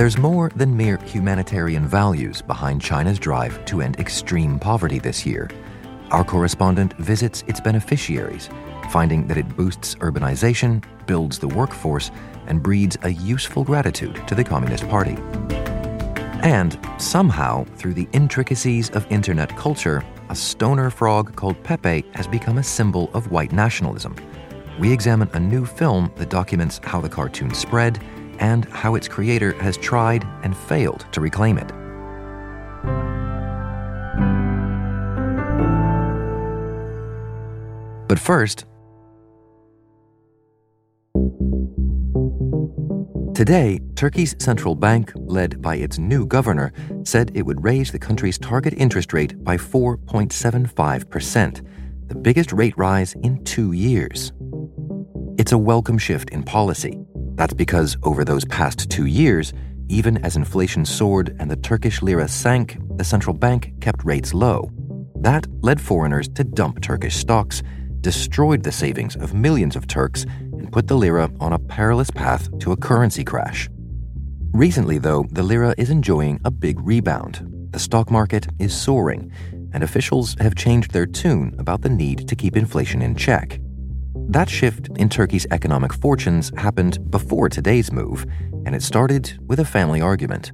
There's more than mere humanitarian values behind China's drive to end extreme poverty this year. Our correspondent visits its beneficiaries, finding that it boosts urbanization, builds the workforce, and breeds a useful gratitude to the Communist Party. And somehow, through the intricacies of internet culture, a stoner frog called Pepe has become a symbol of white nationalism. We examine a new film that documents how the cartoon spread and how its creator has tried and failed to reclaim it. But first, Today, Turkey's central bank, led by its new governor, said it would raise the country's target interest rate by 4.75%, the biggest rate rise in two years. It's a welcome shift in policy. That's because over those past two years, even as inflation soared and the Turkish lira sank, the central bank kept rates low. That led foreigners to dump Turkish stocks, destroyed the savings of millions of Turks, and put the lira on a perilous path to a currency crash. Recently, though, the lira is enjoying a big rebound. The stock market is soaring, and officials have changed their tune about the need to keep inflation in check. That shift in Turkey's economic fortunes happened before today's move, and it started with a family argument.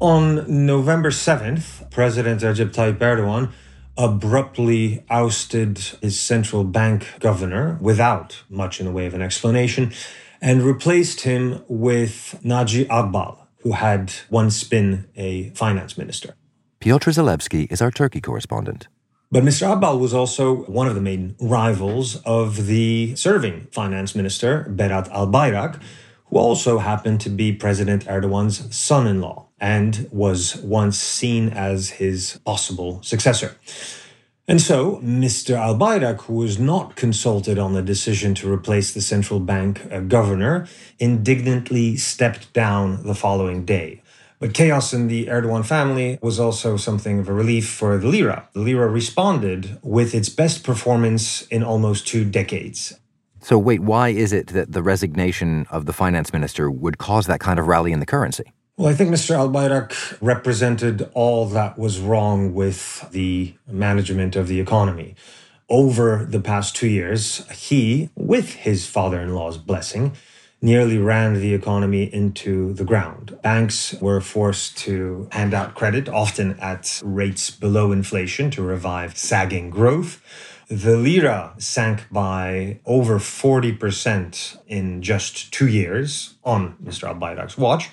On November 7th, President Recep Tayyip Erdogan abruptly ousted his central bank governor without much in the way of an explanation and replaced him with Naci Agbal, who had once been a finance minister. Piotr Zalewski is our Turkey correspondent. But Mr. Agbal was also one of the main rivals of the serving finance minister, Berat Albayrak, who also happened to be President Erdogan's son in law and was once seen as his possible successor. And so, Mr. Albayrak, who was not consulted on the decision to replace the central bank uh, governor, indignantly stepped down the following day. But chaos in the Erdogan family was also something of a relief for the lira. The lira responded with its best performance in almost two decades. So, wait, why is it that the resignation of the finance minister would cause that kind of rally in the currency? Well, I think Mr. Albayrak represented all that was wrong with the management of the economy. Over the past two years, he, with his father in law's blessing, nearly ran the economy into the ground. Banks were forced to hand out credit, often at rates below inflation, to revive sagging growth. The lira sank by over 40% in just two years on Mr. Albayrak's watch,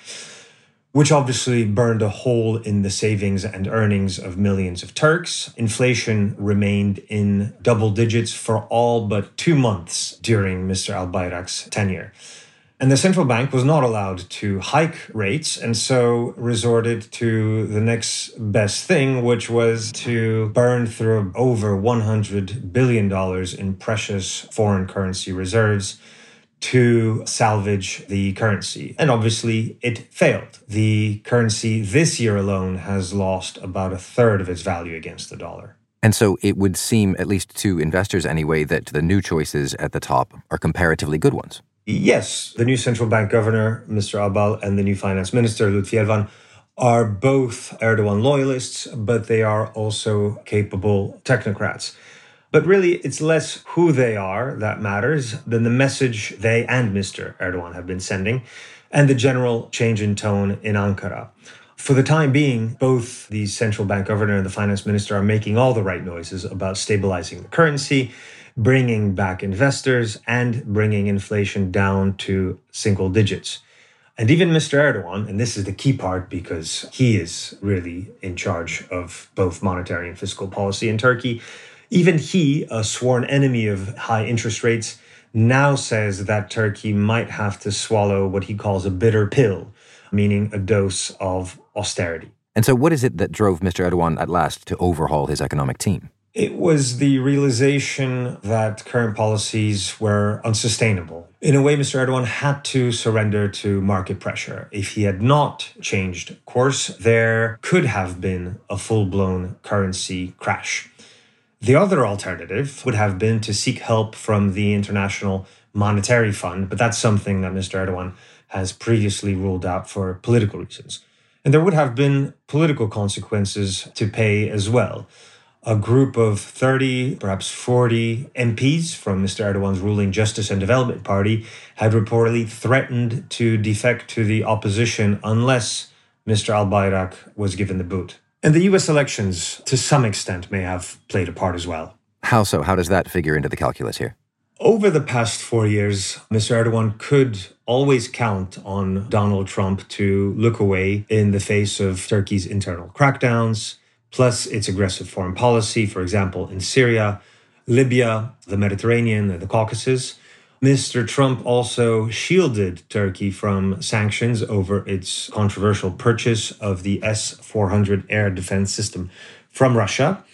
which obviously burned a hole in the savings and earnings of millions of Turks. Inflation remained in double digits for all but two months during Mr. Albayrak's tenure. And the central bank was not allowed to hike rates and so resorted to the next best thing, which was to burn through over $100 billion in precious foreign currency reserves to salvage the currency. And obviously, it failed. The currency this year alone has lost about a third of its value against the dollar. And so it would seem, at least to investors anyway, that the new choices at the top are comparatively good ones. Yes, the new central bank governor, Mr. Agbal, and the new finance minister, Lutfi Elvan, are both Erdogan loyalists, but they are also capable technocrats. But really, it's less who they are that matters than the message they and Mr. Erdogan have been sending. and the general change in tone in Ankara. For the time being, both the central bank governor and the finance minister are making all the right noises about stabilizing the currency, bringing back investors, and bringing inflation down to single digits. And even Mr. Erdogan, and this is the key part because he is really in charge of both monetary and fiscal policy in Turkey, even he, a sworn enemy of high interest rates, now says that Turkey might have to swallow what he calls a bitter pill, meaning a dose of austerity. And so, what is it that drove Mr. Erdogan at last to overhaul his economic team? It was the realization that current policies were unsustainable. In a way, Mr. Erdogan had to surrender to market pressure. If he had not changed course, there could have been a full blown currency crash. The other alternative would have been to seek help from the International Monetary Fund, but that's something that Mr. Erdogan has previously ruled out for political reasons. And there would have been political consequences to pay as well a group of 30, perhaps 40 MPs from Mr. Erdogan's ruling Justice and Development Party had reportedly threatened to defect to the opposition unless Mr. Albayrak was given the boot. And the US elections, to some extent, may have played a part as well. How so? How does that figure into the calculus here? Over the past four years, Mr. Erdogan could always count on Donald Trump to look away in the face of Turkey's internal crackdowns, plus its aggressive foreign policy, for example, in Syria, Libya, the Mediterranean, and the Caucasus. Mr. Trump also shielded Turkey from sanctions over its controversial purchase of the S 400 air defense system from Russia.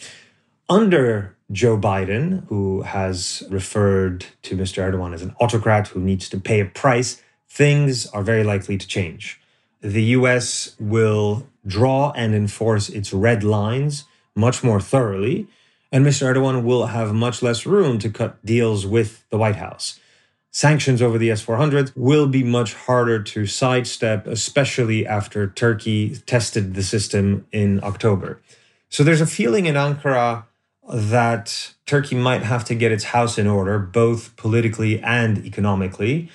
Under Joe Biden, who has referred to Mr. Erdogan as an autocrat who needs to pay a price, things are very likely to change. The US will draw and enforce its red lines much more thoroughly, and Mr. Erdogan will have much less room to cut deals with the White House. Sanctions over the S 400 will be much harder to sidestep, especially after Turkey tested the system in October. So there's a feeling in Ankara that Turkey might have to get its house in order, both politically and economically,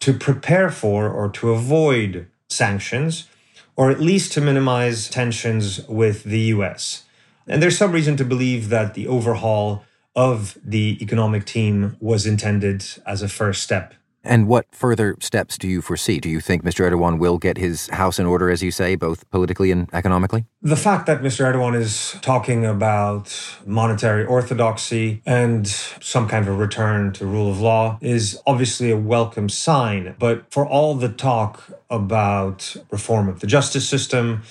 to prepare for or to avoid sanctions or at least to minimize tensions with the US. And there's some reason to believe that the overhaul of the economic team was intended as a first step and what further steps do you foresee? Do you think Mr. Erdogan will get his house in order, as you say, both politically and economically? The fact that Mr. Erdogan is talking about monetary orthodoxy and some kind of a return to rule of law is obviously a welcome sign. But for all the talk about reform of the justice system,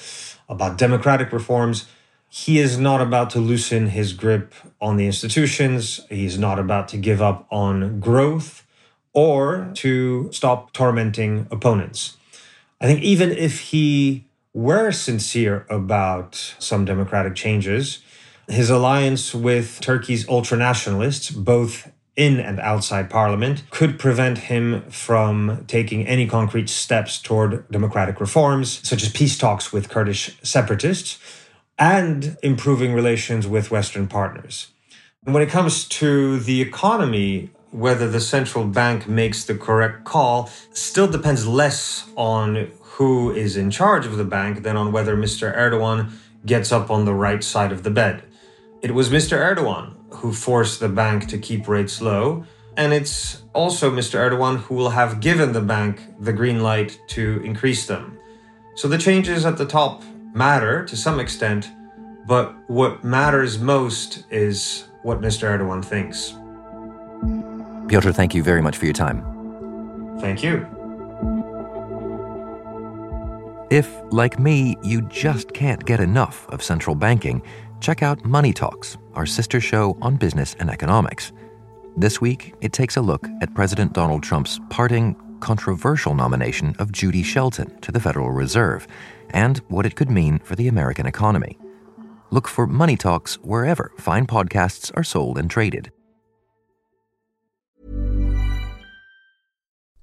about democratic reforms, he is not about to loosen his grip on the institutions. He's not about to give up on growth or to stop tormenting opponents. I think even if he were sincere about some democratic changes, his alliance with Turkey's ultranationalists, both in and outside parliament, could prevent him from taking any concrete steps toward democratic reforms, such as peace talks with Kurdish separatists and improving relations with Western partners. And when it comes to the economy, whether the central bank makes the correct call still depends less on who is in charge of the bank than on whether Mr. Erdogan gets up on the right side of the bed. It was Mr. Erdogan who forced the bank to keep rates low, and it's also Mr. Erdogan who will have given the bank the green light to increase them. So the changes at the top matter to some extent, but what matters most is what Mr. Erdogan thinks. Piotr, thank you very much for your time. Thank you. If, like me, you just can't get enough of central banking, check out Money Talks, our sister show on business and economics. This week, it takes a look at President Donald Trump's parting, controversial nomination of Judy Shelton to the Federal Reserve and what it could mean for the American economy. Look for Money Talks wherever fine podcasts are sold and traded.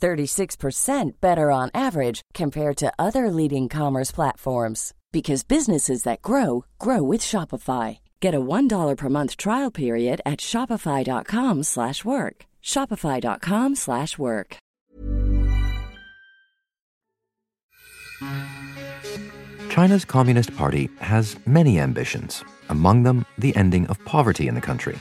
36% better on average compared to other leading commerce platforms because businesses that grow grow with Shopify. Get a $1 per month trial period at shopify.com/work. shopify.com/work. China's Communist Party has many ambitions, among them the ending of poverty in the country.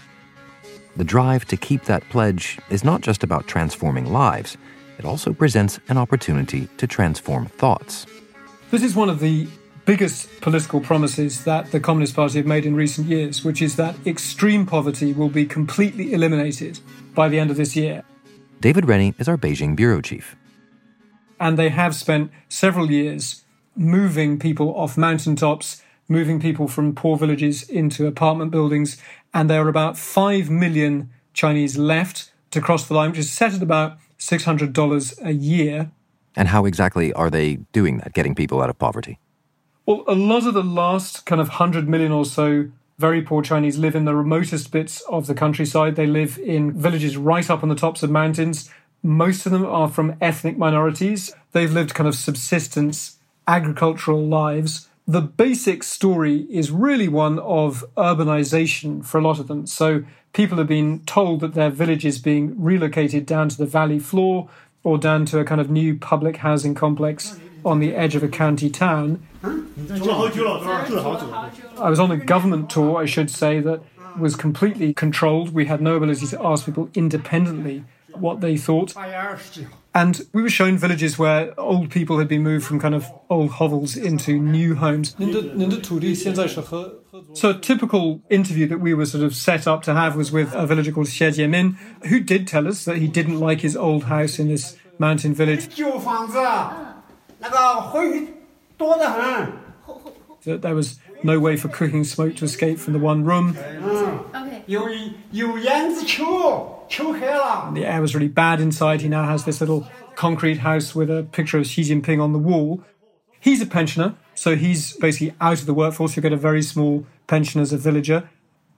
The drive to keep that pledge is not just about transforming lives, it also presents an opportunity to transform thoughts. This is one of the biggest political promises that the Communist Party have made in recent years, which is that extreme poverty will be completely eliminated by the end of this year. David Rennie is our Beijing bureau chief. And they have spent several years moving people off mountaintops, moving people from poor villages into apartment buildings. And there are about 5 million Chinese left to cross the line, which is set at about $600 a year. And how exactly are they doing that, getting people out of poverty? Well, a lot of the last kind of 100 million or so very poor Chinese live in the remotest bits of the countryside. They live in villages right up on the tops of mountains. Most of them are from ethnic minorities. They've lived kind of subsistence, agricultural lives. The basic story is really one of urbanization for a lot of them. So people have been told that their village is being relocated down to the valley floor or down to a kind of new public housing complex on the edge of a county town. I was on a government tour, I should say, that was completely controlled. We had no ability to ask people independently what they thought. And we were shown villages where old people had been moved from kind of old hovels into new homes. So a typical interview that we were sort of set up to have was with a villager called Xie Jiemin, who did tell us that he didn't like his old house in this mountain village. That there was no way for cooking smoke to escape from the one room. Okay. And the air was really bad inside. He now has this little concrete house with a picture of Xi Jinping on the wall. He's a pensioner, so he's basically out of the workforce. You get a very small pension as a villager.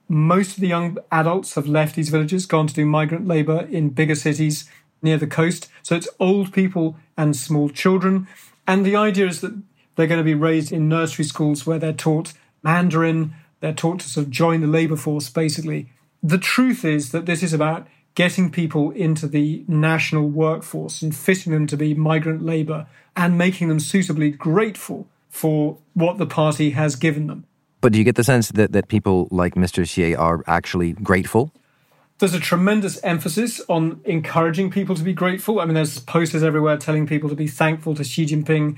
Most of the young adults have left these villages, gone to do migrant labor in bigger cities near the coast. So it's old people and small children. And the idea is that they're going to be raised in nursery schools where they're taught Mandarin, they're taught to sort of join the labor force, basically. The truth is that this is about getting people into the national workforce and fitting them to be migrant labor and making them suitably grateful for what the party has given them. But do you get the sense that, that people like Mr. Xie are actually grateful? There's a tremendous emphasis on encouraging people to be grateful. I mean, there's posters everywhere telling people to be thankful to Xi Jinping.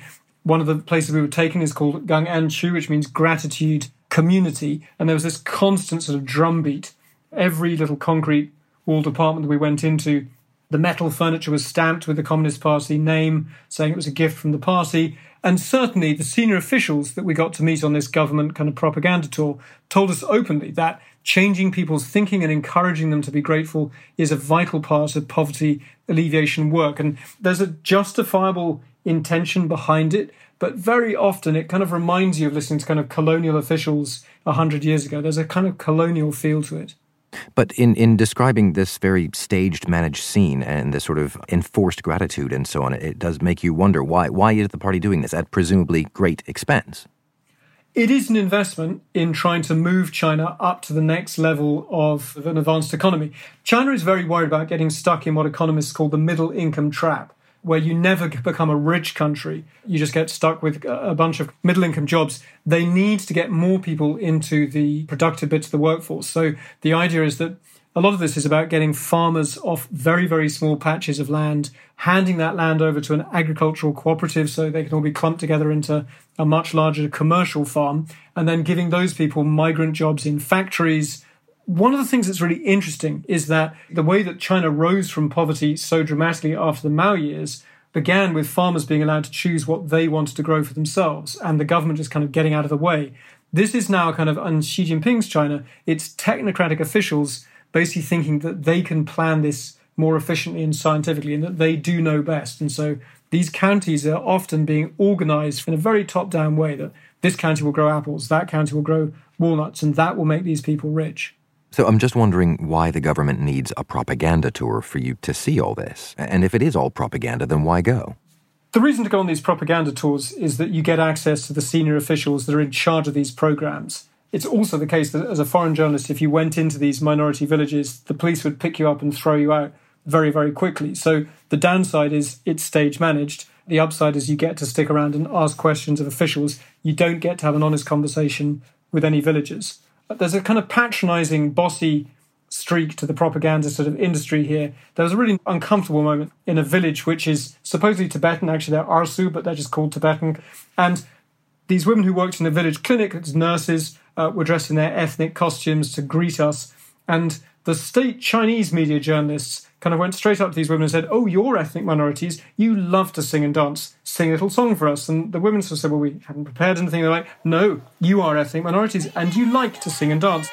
One of the places we were taken is called Gang An Chu, which means gratitude community. And there was this constant sort of drumbeat. Every little concrete walled apartment that we went into, the metal furniture was stamped with the Communist Party name, saying it was a gift from the party. And certainly the senior officials that we got to meet on this government kind of propaganda tour told us openly that changing people's thinking and encouraging them to be grateful is a vital part of poverty alleviation work. And there's a justifiable intention behind it, but very often it kind of reminds you of listening to kind of colonial officials a hundred years ago. There's a kind of colonial feel to it. But in, in describing this very staged, managed scene and this sort of enforced gratitude and so on, it does make you wonder why why is the party doing this at presumably great expense? It is an investment in trying to move China up to the next level of an advanced economy. China is very worried about getting stuck in what economists call the middle income trap, where you never become a rich country. You just get stuck with a bunch of middle income jobs. They need to get more people into the productive bits of the workforce. So the idea is that a lot of this is about getting farmers off very, very small patches of land, handing that land over to an agricultural cooperative so they can all be clumped together into a much larger commercial farm, and then giving those people migrant jobs in factories. One of the things that's really interesting is that the way that China rose from poverty so dramatically after the Mao years began with farmers being allowed to choose what they wanted to grow for themselves, and the government just kind of getting out of the way. This is now kind of on Xi Jinping's China. It's technocratic officials basically thinking that they can plan this more efficiently and scientifically and that they do know best. And so these counties are often being organized in a very top down way that this county will grow apples, that county will grow walnuts, and that will make these people rich. So I'm just wondering why the government needs a propaganda tour for you to see all this. And if it is all propaganda, then why go? The reason to go on these propaganda tours is that you get access to the senior officials that are in charge of these programs. It's also the case that as a foreign journalist, if you went into these minority villages, the police would pick you up and throw you out very, very quickly. So the downside is it's stage managed. The upside is you get to stick around and ask questions of officials. You don't get to have an honest conversation with any villagers. There's a kind of patronizing, bossy streak to the propaganda sort of industry here. There was a really uncomfortable moment in a village which is supposedly Tibetan. Actually, they're Arsu, but they're just called Tibetan. And these women who worked in the village clinic as nurses uh, were dressed in their ethnic costumes to greet us. And the state Chinese media journalists kind of went straight up to these women and said, Oh, you're ethnic minorities. You love to sing and dance. Sing a little song for us. And the women sort of said, Well, we hadn't prepared anything. They're like, No, you are ethnic minorities and you like to sing and dance.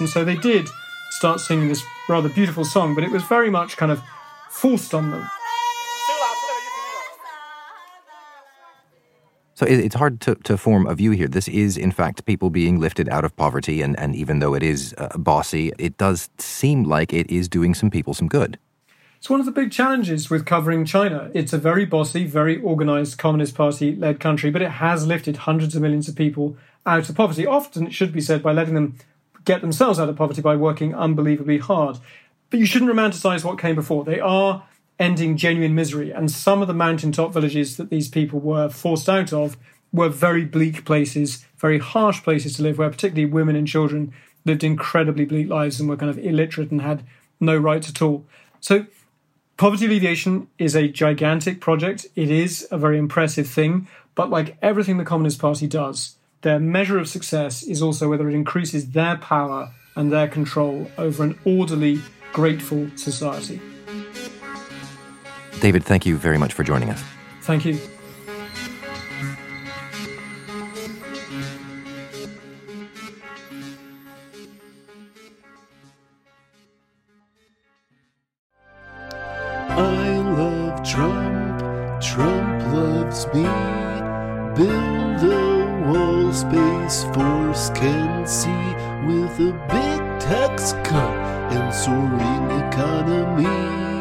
And so they did start singing this rather beautiful song, but it was very much kind of forced on them. So it's hard to, to form a view here. This is, in fact, people being lifted out of poverty. And, and even though it is uh, bossy, it does seem like it is doing some people some good. It's one of the big challenges with covering China. It's a very bossy, very organized Communist Party led country, but it has lifted hundreds of millions of people out of poverty. Often, it should be said, by letting them get themselves out of poverty by working unbelievably hard. But you shouldn't romanticize what came before. They are ending genuine misery. And some of the mountaintop villages that these people were forced out of were very bleak places, very harsh places to live, where particularly women and children lived incredibly bleak lives and were kind of illiterate and had no rights at all. So, poverty alleviation is a gigantic project. It is a very impressive thing. But like everything the Communist Party does, their measure of success is also whether it increases their power and their control over an orderly, grateful society. David, thank you very much for joining us. Thank you. I love Trump, Trump loves me. Build a wall Space Force can see with a big tax cut and soaring economy.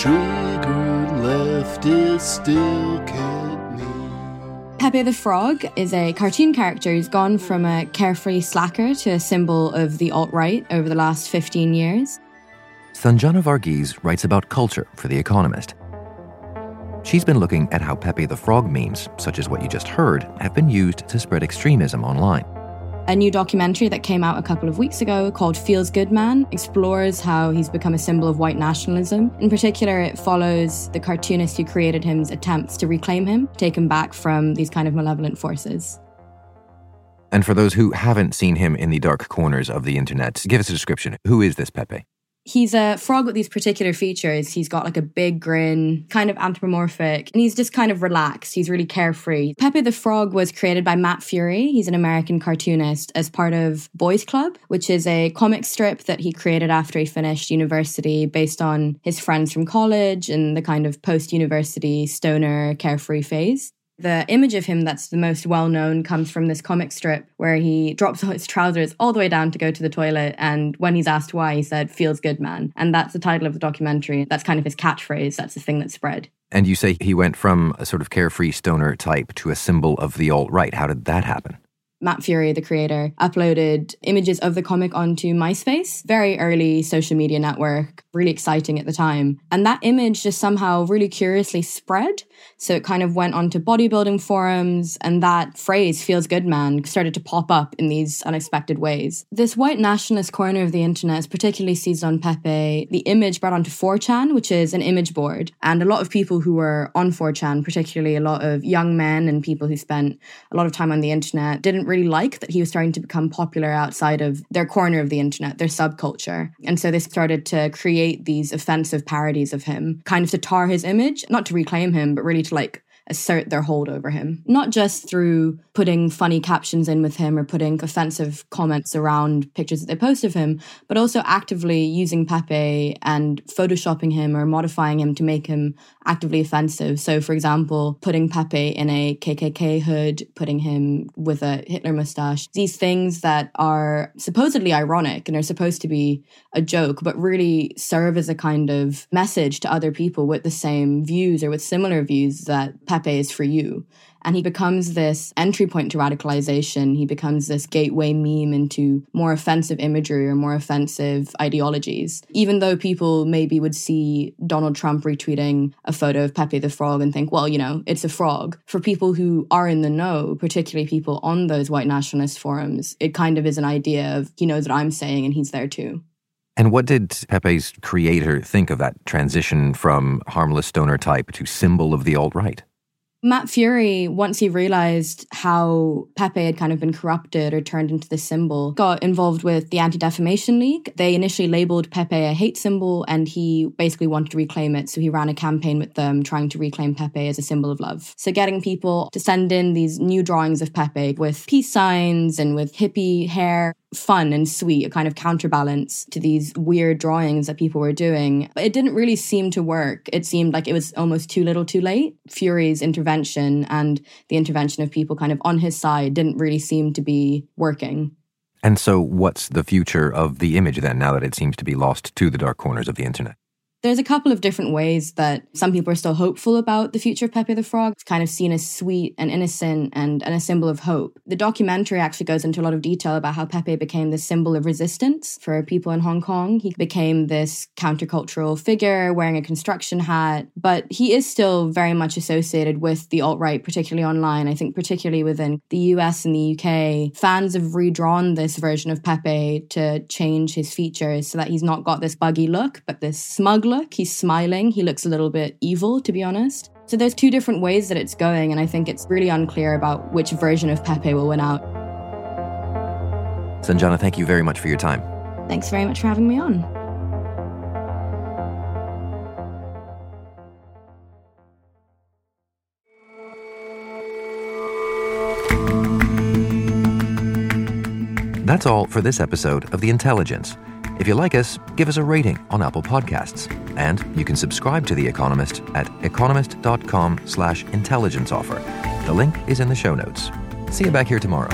Trigger leftist still can't me. Pepe the Frog is a cartoon character who's gone from a carefree slacker to a symbol of the alt right over the last 15 years. Sanjana Varghese writes about culture for The Economist. She's been looking at how Pepe the Frog memes, such as what you just heard, have been used to spread extremism online. A new documentary that came out a couple of weeks ago called Feels Good Man explores how he's become a symbol of white nationalism. In particular, it follows the cartoonist who created him's attempts to reclaim him, take him back from these kind of malevolent forces. And for those who haven't seen him in the dark corners of the internet, give us a description. Who is this Pepe? He's a frog with these particular features. He's got like a big grin, kind of anthropomorphic, and he's just kind of relaxed. He's really carefree. Pepe the Frog was created by Matt Furie. He's an American cartoonist as part of Boys Club, which is a comic strip that he created after he finished university based on his friends from college and the kind of post university stoner carefree phase. The image of him that's the most well known comes from this comic strip where he drops his trousers all the way down to go to the toilet. And when he's asked why, he said, Feels good, man. And that's the title of the documentary. That's kind of his catchphrase. That's the thing that spread. And you say he went from a sort of carefree stoner type to a symbol of the alt right. How did that happen? Matt Furie, the creator, uploaded images of the comic onto MySpace, very early social media network, really exciting at the time. And that image just somehow really curiously spread. So it kind of went onto bodybuilding forums, and that phrase, feels good man, started to pop up in these unexpected ways. This white nationalist corner of the internet is particularly seized on Pepe. The image brought onto 4chan, which is an image board. And a lot of people who were on 4chan, particularly a lot of young men and people who spent a lot of time on the internet, didn't really like that he was starting to become popular outside of their corner of the internet, their subculture. And so they started to create these offensive parodies of him, kind of to tar his image, not to reclaim him, but really to like assert their hold over him. Not just through putting funny captions in with him or putting offensive comments around pictures that they post of him, but also actively using Pepe and photoshopping him or modifying him to make him actively offensive. So, for example, putting Pepe in a KKK hood, putting him with a Hitler mustache, these things that are supposedly ironic and are supposed to be a joke, but really serve as a kind of message to other people with the same views or with similar views that Pepe is for you. And he becomes this entry point to radicalization. He becomes this gateway meme into more offensive imagery or more offensive ideologies. Even though people maybe would see Donald Trump retweeting a photo of Pepe the Frog and think, well, you know, it's a frog. For people who are in the know, particularly people on those white nationalist forums, it kind of is an idea of he knows what I'm saying and he's there too. And what did Pepe's creator think of that transition from harmless stoner type to symbol of the alt right? Matt Furie, once he realized how Pepe had kind of been corrupted or turned into this symbol, got involved with the Anti Defamation League. They initially labeled Pepe a hate symbol and he basically wanted to reclaim it. So he ran a campaign with them trying to reclaim Pepe as a symbol of love. So getting people to send in these new drawings of Pepe with peace signs and with hippie hair fun and sweet, a kind of counterbalance to these weird drawings that people were doing. But it didn't really seem to work. It seemed like it was almost too little too late. Furie's intervention and the intervention of people kind of on his side didn't really seem to be working. And so, what's the future of the image then, now that it seems to be lost to the dark corners of the internet? There's a couple of different ways that some people are still hopeful about the future of Pepe the Frog. It's kind of seen as sweet and innocent and, and a symbol of hope. The documentary actually goes into a lot of detail about how Pepe became this symbol of resistance for people in Hong Kong. He became this countercultural figure wearing a construction hat, but he is still very much associated with the alt right, particularly online. I think, particularly within the US and the UK, fans have redrawn this version of Pepe to change his features so that he's not got this buggy look, but this smug look. He's smiling. He looks a little bit evil, to be honest. So there's two different ways that it's going, and I think it's really unclear about which version of Pepe will win out. Sanjana, thank you very much for your time. Thanks very much for having me on. That's all for this episode of The Intelligence. If you like us, give us a rating on Apple Podcasts. And you can subscribe to The Economist at economist.com slash intelligence offer. The link is in the show notes. See you back here tomorrow.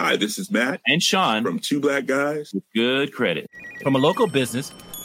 Hi, this is Matt and Sean from Two Black Guys with Good Credit. From a local business